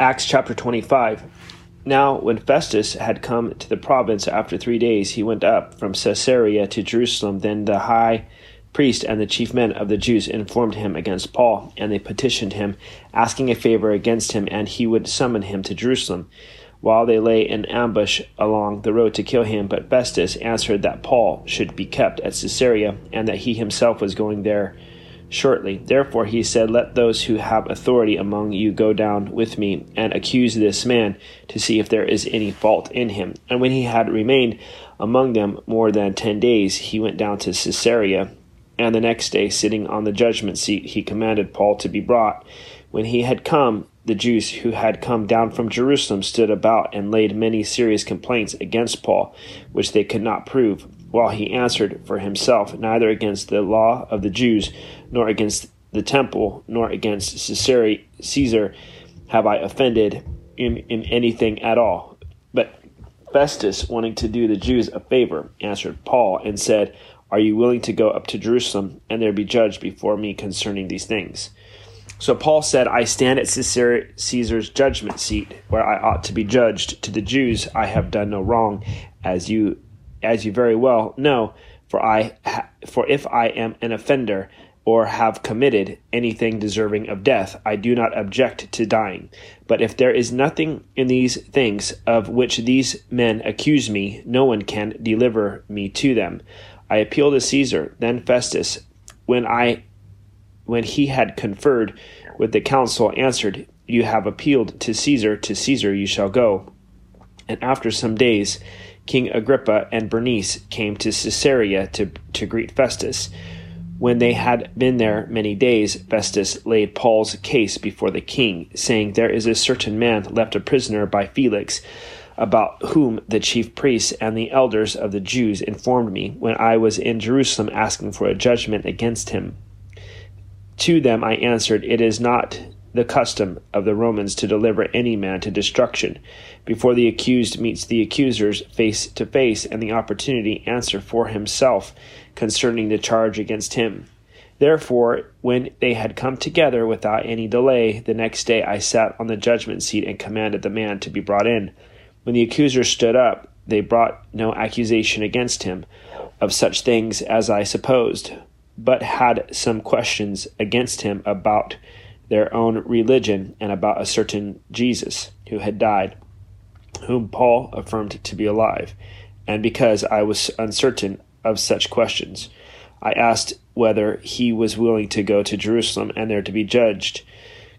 Acts chapter 25. Now, when Festus had come to the province after three days, he went up from Caesarea to Jerusalem. Then the high priest and the chief men of the Jews informed him against Paul, and they petitioned him, asking a favor against him, and he would summon him to Jerusalem, while they lay in ambush along the road to kill him. But Festus answered that Paul should be kept at Caesarea, and that he himself was going there shortly. Therefore he said, Let those who have authority among you go down with me and accuse this man to see if there is any fault in him. And when he had remained among them more than ten days, he went down to Caesarea. And the next day, sitting on the judgment seat, he commanded Paul to be brought. When he had come, the Jews who had come down from Jerusalem stood about and laid many serious complaints against Paul, which they could not prove, while he answered for himself, neither against the law of the Jews, nor against the temple, nor against Caesar have I offended in, in anything at all. But Festus, wanting to do the Jews a favor, answered Paul and said, Are you willing to go up to Jerusalem and there be judged before me concerning these things? So Paul said, I stand at Caesar's judgment seat, where I ought to be judged. To the Jews I have done no wrong, as you as you very well know, for I ha- for if I am an offender or have committed anything deserving of death, I do not object to dying. But if there is nothing in these things of which these men accuse me, no one can deliver me to them. I appeal to Caesar. Then Festus, when I when he had conferred with the council, answered, You have appealed to Caesar, to Caesar you shall go. And after some days, King Agrippa and Bernice came to Caesarea to, to greet Festus. When they had been there many days, Festus laid Paul's case before the king, saying, There is a certain man left a prisoner by Felix, about whom the chief priests and the elders of the Jews informed me when I was in Jerusalem asking for a judgment against him. To them I answered, It is not the custom of the Romans to deliver any man to destruction before the accused meets the accusers face to face and the opportunity answer for himself concerning the charge against him. Therefore, when they had come together without any delay, the next day I sat on the judgment seat and commanded the man to be brought in. When the accusers stood up, they brought no accusation against him of such things as I supposed but had some questions against him about their own religion and about a certain Jesus who had died, whom Paul affirmed to be alive. And because I was uncertain of such questions, I asked whether he was willing to go to Jerusalem and there to be judged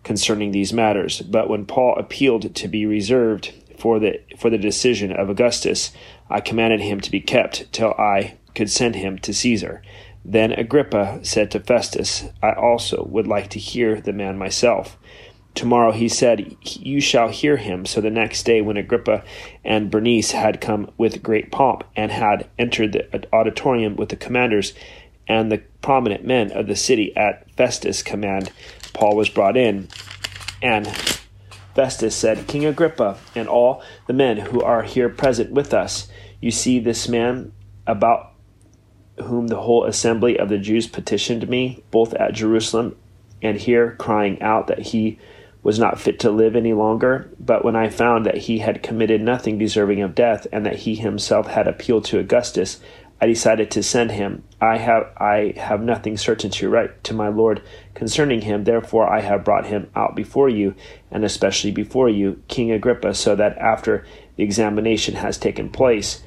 concerning these matters. But when Paul appealed to be reserved for the for the decision of Augustus, I commanded him to be kept till I could send him to Caesar. Then Agrippa said to Festus, I also would like to hear the man myself. Tomorrow he said, You shall hear him. So the next day, when Agrippa and Bernice had come with great pomp and had entered the auditorium with the commanders and the prominent men of the city at Festus' command, Paul was brought in. And Festus said, King Agrippa, and all the men who are here present with us, you see this man about whom the whole assembly of the Jews petitioned me, both at Jerusalem and here, crying out that he was not fit to live any longer. But when I found that he had committed nothing deserving of death, and that he himself had appealed to Augustus, I decided to send him. I have I have nothing certain to write to my Lord concerning him, therefore I have brought him out before you, and especially before you, King Agrippa, so that after the examination has taken place,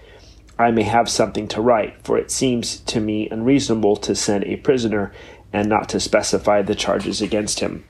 I may have something to write, for it seems to me unreasonable to send a prisoner and not to specify the charges against him.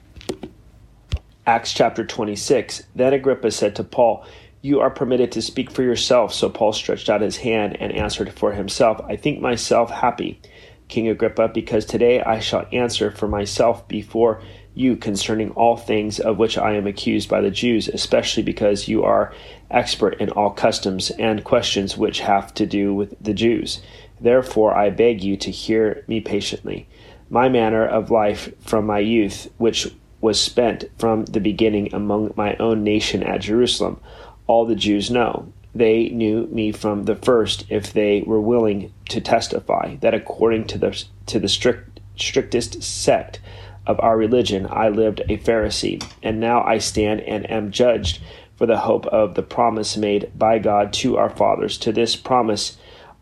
Acts chapter 26. Then Agrippa said to Paul, You are permitted to speak for yourself. So Paul stretched out his hand and answered for himself, I think myself happy, King Agrippa, because today I shall answer for myself before you concerning all things of which I am accused by the Jews, especially because you are expert in all customs and questions which have to do with the Jews. Therefore, I beg you to hear me patiently. My manner of life from my youth, which was spent from the beginning among my own nation at Jerusalem, all the Jews know. They knew me from the first, if they were willing to testify that according to the to the strict, strictest sect of our religion, I lived a Pharisee, and now I stand and am judged for the hope of the promise made by God to our fathers. To this promise,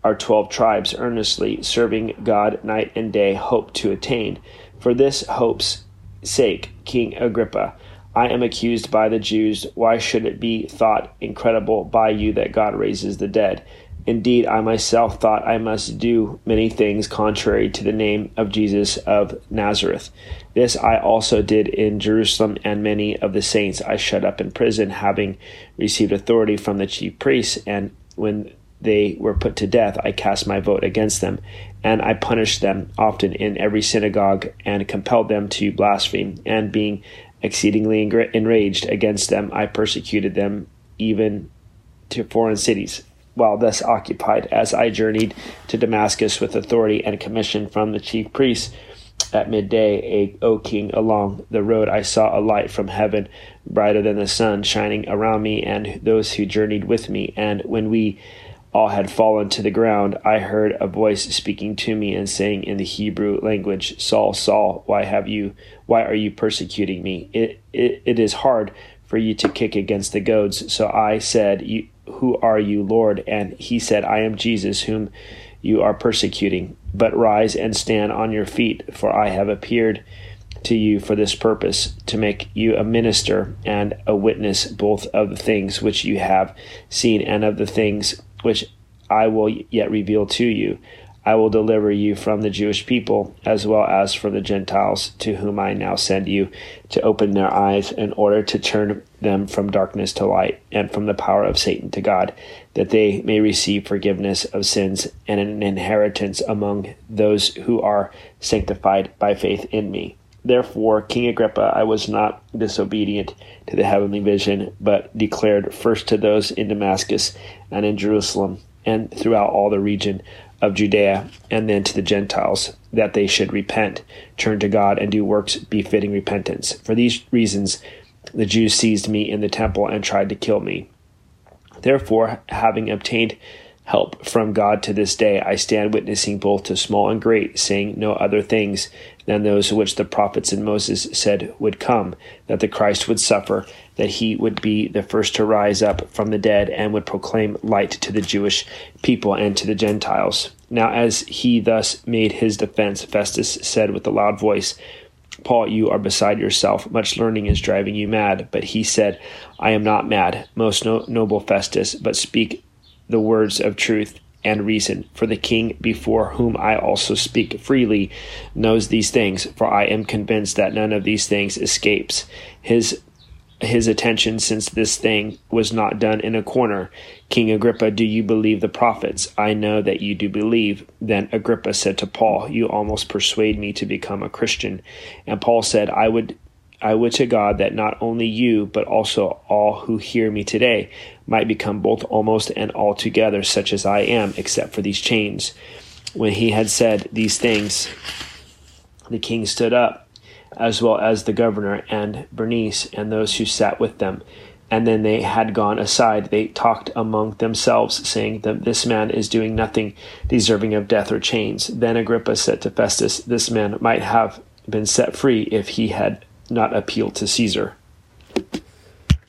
our twelve tribes, earnestly serving God night and day, hope to attain. For this hope's sake, King Agrippa, I am accused by the Jews. Why should it be thought incredible by you that God raises the dead? Indeed, I myself thought I must do many things contrary to the name of Jesus of Nazareth. This I also did in Jerusalem, and many of the saints I shut up in prison, having received authority from the chief priests. And when they were put to death, I cast my vote against them, and I punished them often in every synagogue, and compelled them to blaspheme. And being exceedingly enraged against them, I persecuted them even to foreign cities while thus occupied, as I journeyed to Damascus with authority and commission from the chief priests. At midday, O king, along the road I saw a light from heaven, brighter than the sun, shining around me and those who journeyed with me. And when we all had fallen to the ground, I heard a voice speaking to me and saying in the Hebrew language, Saul, Saul, why have you, why are you persecuting me? It, it, it is hard for you to kick against the goads. So I said, who are you, Lord? And he said, I am Jesus, whom you are persecuting. But rise and stand on your feet, for I have appeared to you for this purpose, to make you a minister and a witness both of the things which you have seen and of the things which I will yet reveal to you. I will deliver you from the Jewish people as well as from the Gentiles, to whom I now send you, to open their eyes in order to turn them from darkness to light and from the power of Satan to God, that they may receive forgiveness of sins and an inheritance among those who are sanctified by faith in me. Therefore, King Agrippa, I was not disobedient to the heavenly vision, but declared first to those in Damascus and in Jerusalem and throughout all the region of Judea and then to the Gentiles, that they should repent, turn to God, and do works befitting repentance. For these reasons, the Jews seized me in the temple and tried to kill me. Therefore, having obtained help from God to this day, I stand witnessing both to small and great, saying no other things than those which the prophets and Moses said would come, that the Christ would suffer, that he would be the first to rise up from the dead, and would proclaim light to the Jewish people and to the Gentiles. Now, as he thus made his defense, Festus said with a loud voice, Paul, you are beside yourself. Much learning is driving you mad. But he said, I am not mad, most no- noble Festus, but speak the words of truth and reason. For the king, before whom I also speak freely, knows these things, for I am convinced that none of these things escapes his his attention since this thing was not done in a corner. King Agrippa, do you believe the prophets? I know that you do believe. Then Agrippa said to Paul, You almost persuade me to become a Christian. And Paul said, I would I would to God that not only you, but also all who hear me today might become both almost and altogether such as I am, except for these chains. When he had said these things, the king stood up, as well as the governor and Bernice and those who sat with them. And then they had gone aside. They talked among themselves, saying that this man is doing nothing deserving of death or chains. Then Agrippa said to Festus, This man might have been set free if he had not appealed to Caesar.